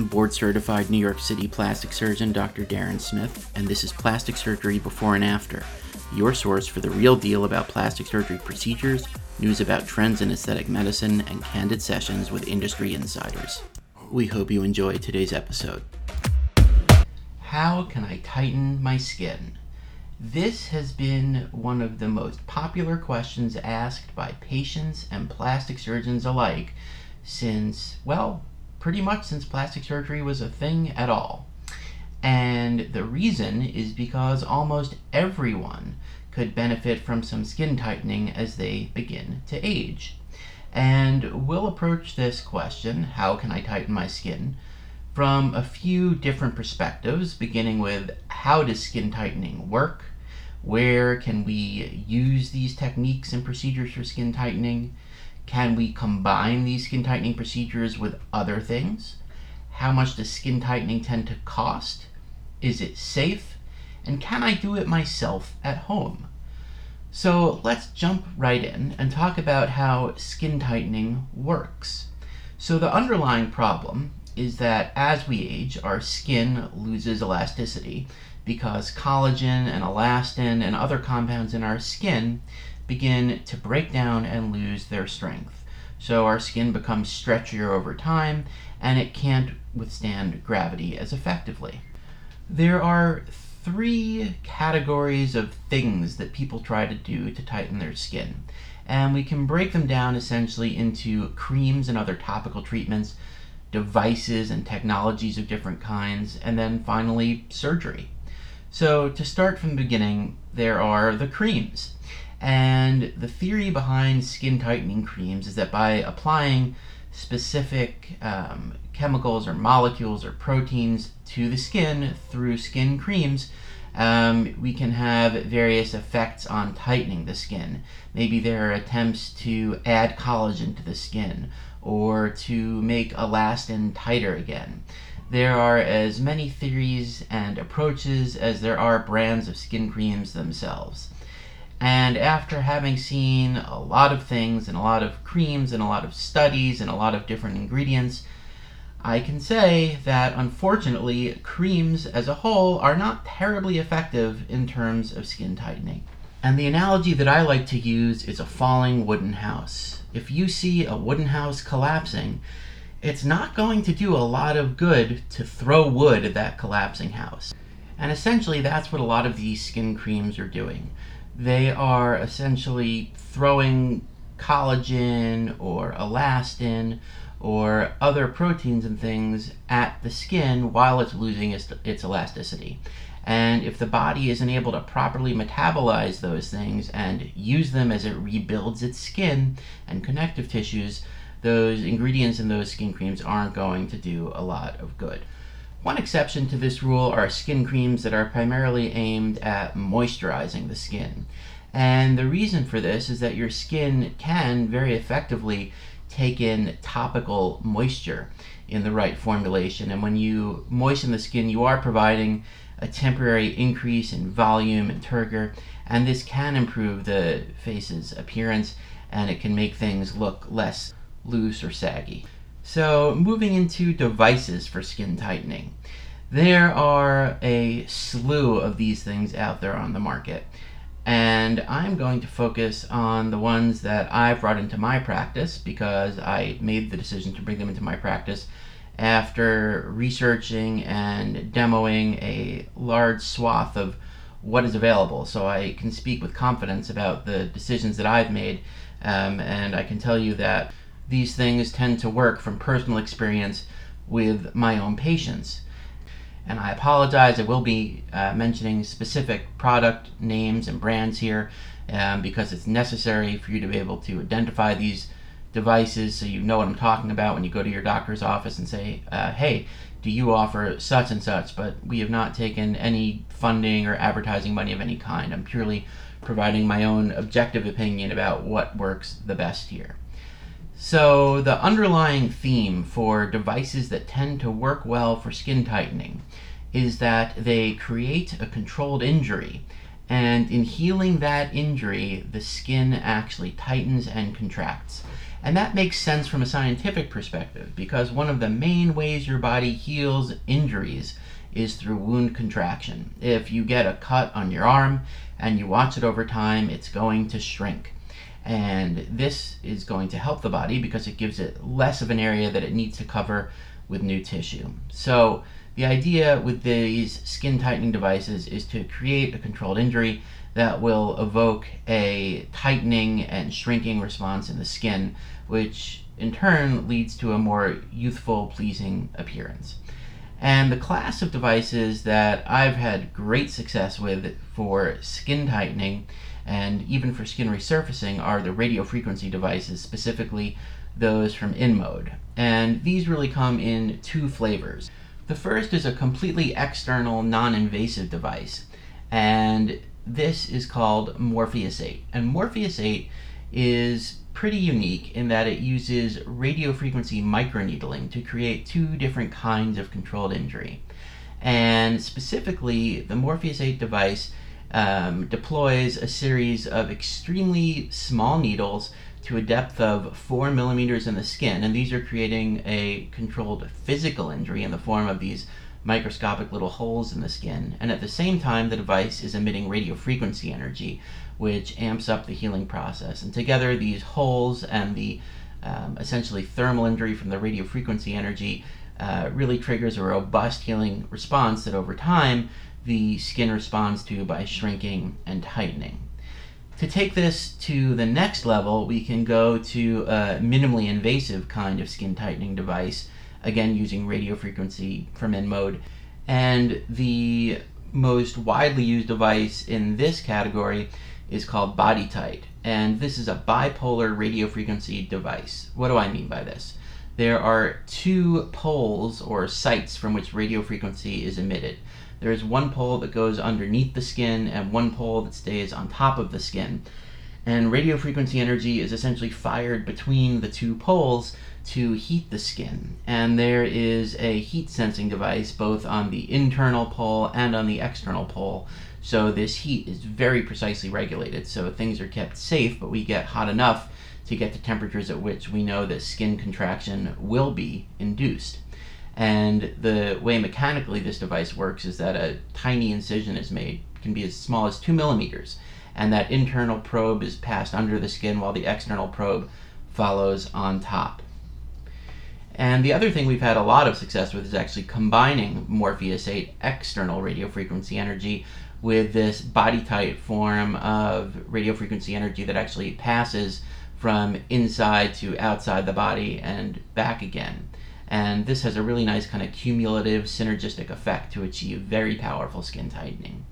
Board certified New York City plastic surgeon Dr. Darren Smith, and this is Plastic Surgery Before and After, your source for the real deal about plastic surgery procedures, news about trends in aesthetic medicine, and candid sessions with industry insiders. We hope you enjoy today's episode. How can I tighten my skin? This has been one of the most popular questions asked by patients and plastic surgeons alike since, well, pretty much since plastic surgery was a thing at all. And the reason is because almost everyone could benefit from some skin tightening as they begin to age. And we'll approach this question, how can I tighten my skin, from a few different perspectives, beginning with how does skin tightening work? Where can we use these techniques and procedures for skin tightening? Can we combine these skin tightening procedures with other things? How much does skin tightening tend to cost? Is it safe? And can I do it myself at home? So let's jump right in and talk about how skin tightening works. So the underlying problem is that as we age, our skin loses elasticity because collagen and elastin and other compounds in our skin begin to break down and lose their strength. So our skin becomes stretchier over time and it can't withstand gravity as effectively. There are three categories of things that people try to do to tighten their skin. And we can break them down essentially into creams and other topical treatments, devices and technologies of different kinds, and then finally surgery. So, to start from the beginning, there are the creams. And the theory behind skin tightening creams is that by applying specific um, chemicals or molecules or proteins to the skin through skin creams, um, we can have various effects on tightening the skin. Maybe there are attempts to add collagen to the skin or to make elastin tighter again. There are as many theories and approaches as there are brands of skin creams themselves. And after having seen a lot of things and a lot of creams and a lot of studies and a lot of different ingredients, I can say that unfortunately, creams as a whole are not terribly effective in terms of skin tightening. And the analogy that I like to use is a falling wooden house. If you see a wooden house collapsing, it's not going to do a lot of good to throw wood at that collapsing house. And essentially, that's what a lot of these skin creams are doing they are essentially throwing collagen or elastin or other proteins and things at the skin while it's losing its, its elasticity. And if the body isn't able to properly metabolize those things and use them as it rebuilds its skin and connective tissues, those ingredients in those skin creams aren't going to do a lot of good. One exception to this rule are skin creams that are primarily aimed at moisturizing the skin. And the reason for this is that your skin can very effectively take in topical moisture in the right formulation. And when you moisten the skin, you are providing a temporary increase in volume and turgor, and this can improve the face's appearance and it can make things look less loose or saggy. So, moving into devices for skin tightening. There are a slew of these things out there on the market, and I'm going to focus on the ones that I've brought into my practice because I made the decision to bring them into my practice after researching and demoing a large swath of what is available. So I can speak with confidence about the decisions that I've made, um, and I can tell you that these things tend to work from personal experience with my own patients. And I apologize, I will be uh, mentioning specific product names and brands here um, because it's necessary for you to be able to identify these devices so you know what I'm talking about when you go to your doctor's office and say, uh, hey, do you offer such and such? But we have not taken any funding or advertising money of any kind. I'm purely providing my own objective opinion about what works the best here. So, the underlying theme for devices that tend to work well for skin tightening is that they create a controlled injury. And in healing that injury, the skin actually tightens and contracts. And that makes sense from a scientific perspective because one of the main ways your body heals injuries is through wound contraction. If you get a cut on your arm and you watch it over time, it's going to shrink. And this is going to help the body because it gives it less of an area that it needs to cover with new tissue. So, the idea with these skin tightening devices is to create a controlled injury that will evoke a tightening and shrinking response in the skin, which in turn leads to a more youthful, pleasing appearance. And the class of devices that I've had great success with for skin tightening and even for skin resurfacing are the radio frequency devices, specifically those from InMode. And these really come in two flavors. The first is a completely external, non invasive device, and this is called Morpheus 8. And Morpheus 8 is pretty unique in that it uses radio frequency microneedling to create two different kinds of controlled injury. And specifically, the Morpheus 8 device um, deploys a series of extremely small needles to a depth of four millimeters in the skin, and these are creating a controlled physical injury in the form of these microscopic little holes in the skin. And at the same time, the device is emitting radio frequency energy, which amps up the healing process. And together, these holes and the um, essentially thermal injury from the radio frequency energy uh, really triggers a robust healing response that over time the skin responds to by shrinking and tightening. To take this to the next level, we can go to a minimally invasive kind of skin tightening device, again using radio frequency from InMode. And the most widely used device in this category is called BodyTite. And this is a bipolar radio frequency device. What do I mean by this? There are two poles or sites from which radio frequency is emitted. There is one pole that goes underneath the skin and one pole that stays on top of the skin. And radio frequency energy is essentially fired between the two poles to heat the skin. And there is a heat sensing device both on the internal pole and on the external pole. So this heat is very precisely regulated. So things are kept safe, but we get hot enough to get to temperatures at which we know that skin contraction will be induced. And the way mechanically this device works is that a tiny incision is made, can be as small as two millimeters, and that internal probe is passed under the skin while the external probe follows on top. And the other thing we've had a lot of success with is actually combining Morpheus 8 external radio frequency energy with this BodyTite form of radio frequency energy that actually passes from inside to outside the body and back again. And this has a really nice kind of cumulative synergistic effect to achieve very powerful skin tightening.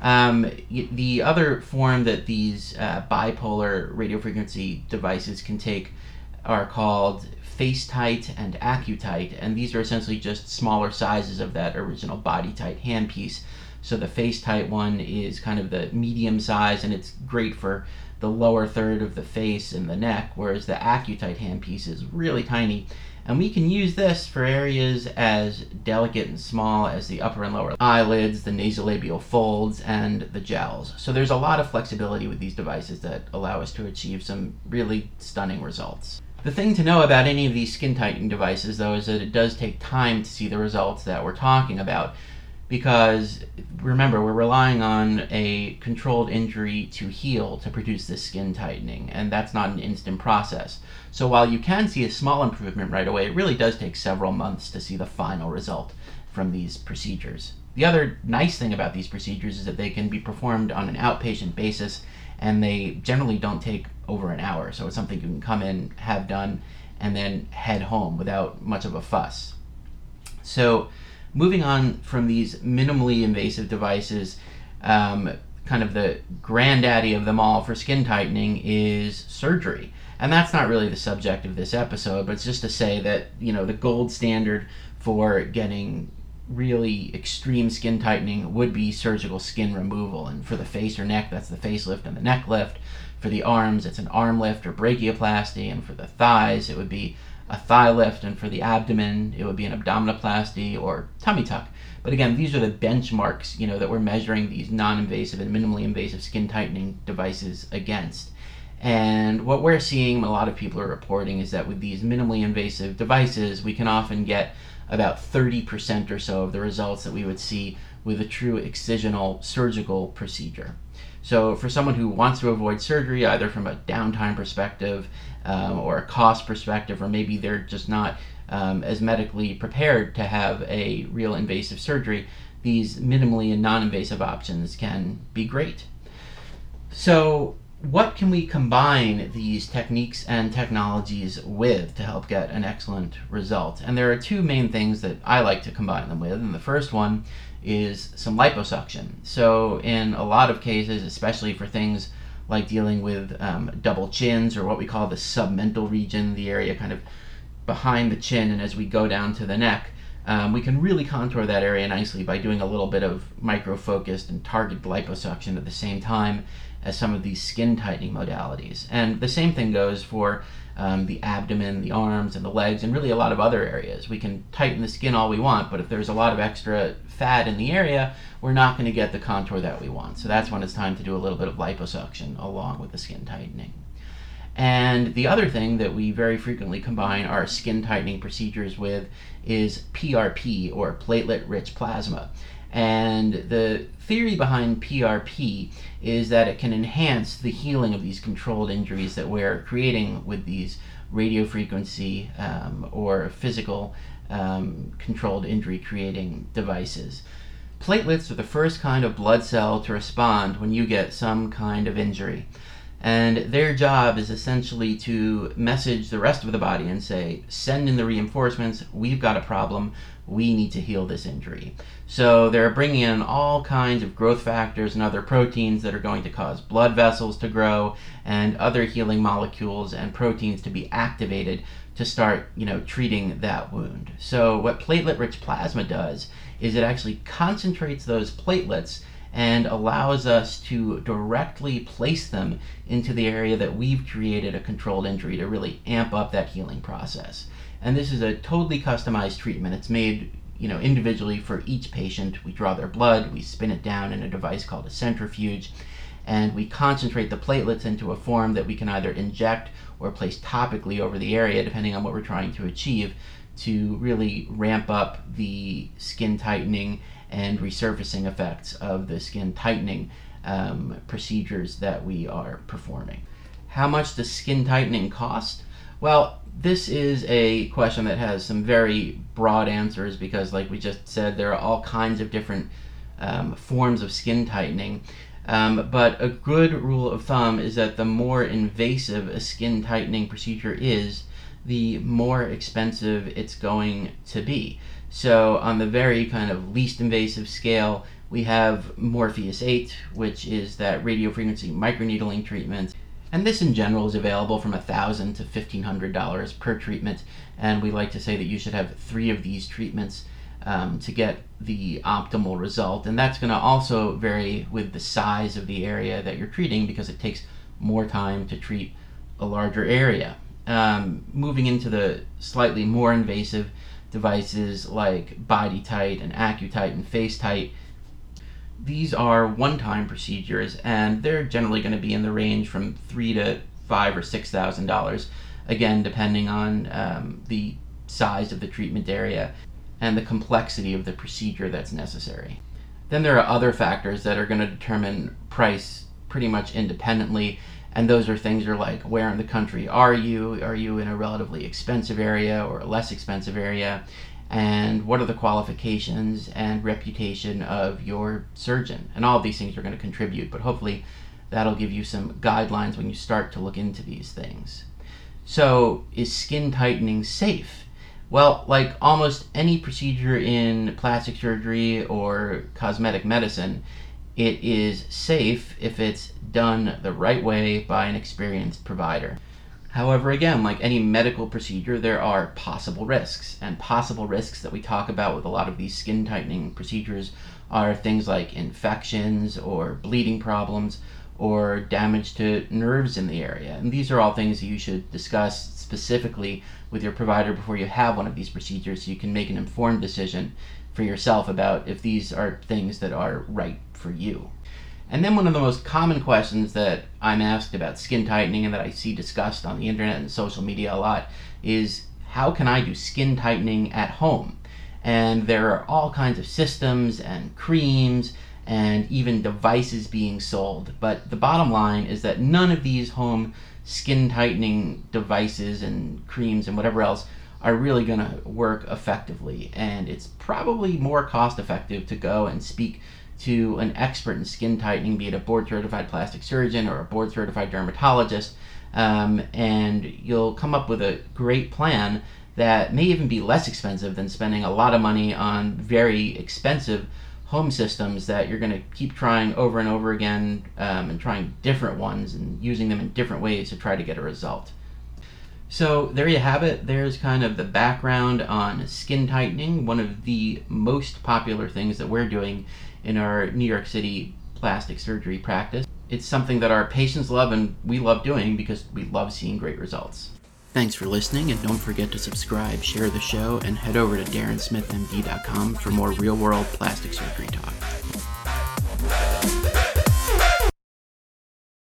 Um, the other form that these uh, bipolar radiofrequency devices can take are called FaceTite and AccuTite, and these are essentially just smaller sizes of that original BodyTite handpiece. So the FaceTite one is kind of the medium size, and it's great for the lower third of the face and the neck, whereas the AccuTite handpiece is really tiny and we can use this for areas as delicate and small as the upper and lower eyelids, the nasolabial folds, and the jowls. So there's a lot of flexibility with these devices that allow us to achieve some really stunning results. The thing to know about any of these skin tightening devices, though, is that it does take time to see the results that we're talking about because remember we're relying on a controlled injury to heal to produce this skin tightening and that's not an instant process. So while you can see a small improvement right away it really does take several months to see the final result from these procedures. The other nice thing about these procedures is that they can be performed on an outpatient basis and they generally don't take over an hour. So it's something you can come in have done and then head home without much of a fuss. So moving on from these minimally invasive devices, um, kind of the granddaddy of them all for skin tightening is surgery. And that's not really the subject of this episode, but it's just to say that, you know, the gold standard for getting really extreme skin tightening would be surgical skin removal. And for the face or neck, that's the facelift and the neck lift. For the arms, it's an arm lift or brachioplasty. And for the thighs, it would be a thigh lift, and for the abdomen, it would be an abdominoplasty or tummy tuck. But again, these are the benchmarks, you know, that we're measuring these non-invasive and minimally invasive skin tightening devices against. And what we're seeing, a lot of people are reporting, is that with these minimally invasive devices, we can often get about 30% or so of the results that we would see with a true excisional surgical procedure. So, for someone who wants to avoid surgery, either from a downtime perspective um, or a cost perspective, or maybe they're just not um, as medically prepared to have a real invasive surgery, these minimally and non invasive options can be great. So, what can we combine these techniques and technologies with to help get an excellent result? And there are two main things that I like to combine them with. And the first one is some liposuction. So, in a lot of cases, especially for things like dealing with um, double chins or what we call the submental region, the area kind of behind the chin, and as we go down to the neck, um, we can really contour that area nicely by doing a little bit of micro focused and targeted liposuction at the same time as some of these skin tightening modalities. And the same thing goes for um, the abdomen, the arms, and the legs, and really a lot of other areas. We can tighten the skin all we want, but if there's a lot of extra fat in the area, we're not going to get the contour that we want. So that's when it's time to do a little bit of liposuction along with the skin tightening. And the other thing that we very frequently combine our skin tightening procedures with is PRP or platelet rich plasma. And the theory behind PRP is that it can enhance the healing of these controlled injuries that we're creating with these radiofrequency um, or physical um, controlled injury creating devices. Platelets are the first kind of blood cell to respond when you get some kind of injury. And their job is essentially to message the rest of the body and say, send in the reinforcements, we've got a problem, we need to heal this injury. So they're bringing in all kinds of growth factors and other proteins that are going to cause blood vessels to grow and other healing molecules and proteins to be activated to start, you know, treating that wound. So what platelet-rich plasma does is it actually concentrates those platelets and allows us to directly place them into the area that we've created a controlled injury to really amp up that healing process. And this is a totally customized treatment. It's made you know individually for each patient. We draw their blood, we spin it down in a device called a centrifuge, and we concentrate the platelets into a form that we can either inject or place topically over the area depending on what we're trying to achieve to really ramp up the skin tightening and resurfacing effects of the skin tightening um, procedures that we are performing. How much does skin tightening cost? Well, this is a question that has some very broad answers because, like we just said, there are all kinds of different um, forms of skin tightening. Um, but a good rule of thumb is that the more invasive a skin tightening procedure is, the more expensive it's going to be. So, on the very kind of least invasive scale, we have Morpheus 8, which is that radiofrequency microneedling treatment. And this in general is available from 1,000 to $1,500 per treatment. And we like to say that you should have three of these treatments um, to get the optimal result. And that's going to also vary with the size of the area that you're treating because it takes more time to treat a larger area. Um, moving into the slightly more invasive devices like BodyTite and AccuTite and FaceTite. These are one-time procedures, and they're generally going to be in the range from three to five or six thousand dollars, again depending on um, the size of the treatment area and the complexity of the procedure that's necessary. Then there are other factors that are going to determine price pretty much independently and those are things are like where in the country are you? Are you in a relatively expensive area or a less expensive area? And what are the qualifications and reputation of your surgeon? And all of these things are going to contribute but hopefully that'll give you some guidelines when you start to look into these things. So is skin tightening safe? Well like almost any procedure in plastic surgery or cosmetic medicine it is safe if it's done the right way by an experienced provider. However, again, like any medical procedure, there are possible risks. And possible risks that we talk about with a lot of these skin tightening procedures are things like infections or bleeding problems or damage to nerves in the area. And these are all things that you should discuss specifically with your provider before you have one of these procedures so you can make an informed decision for yourself about if these are things that are right for you. And then one of the most common questions that I'm asked about skin tightening and that I see discussed on the internet and social media a lot is how can I do skin tightening at home? And there are all kinds of systems and creams and even devices being sold. But the bottom line is that none of these home skin tightening devices and creams and whatever else are really going to work effectively. And it's probably more cost effective to go and speak to an expert in skin tightening, be it a board certified plastic surgeon or a board certified dermatologist, um, and you'll come up with a great plan that may even be less expensive than spending a lot of money on very expensive home systems that you're going to keep trying over and over again um, and trying different ones and using them in different ways to try to get a result. So there you have it. There's kind of the background on skin tightening, one of the most popular things that we're doing in our New York City plastic surgery practice. It's something that our patients love and we love doing because we love seeing great results. Thanks for listening, and don't forget to subscribe, share the show, and head over to darrensmithmd.com for more real world plastic surgery talk.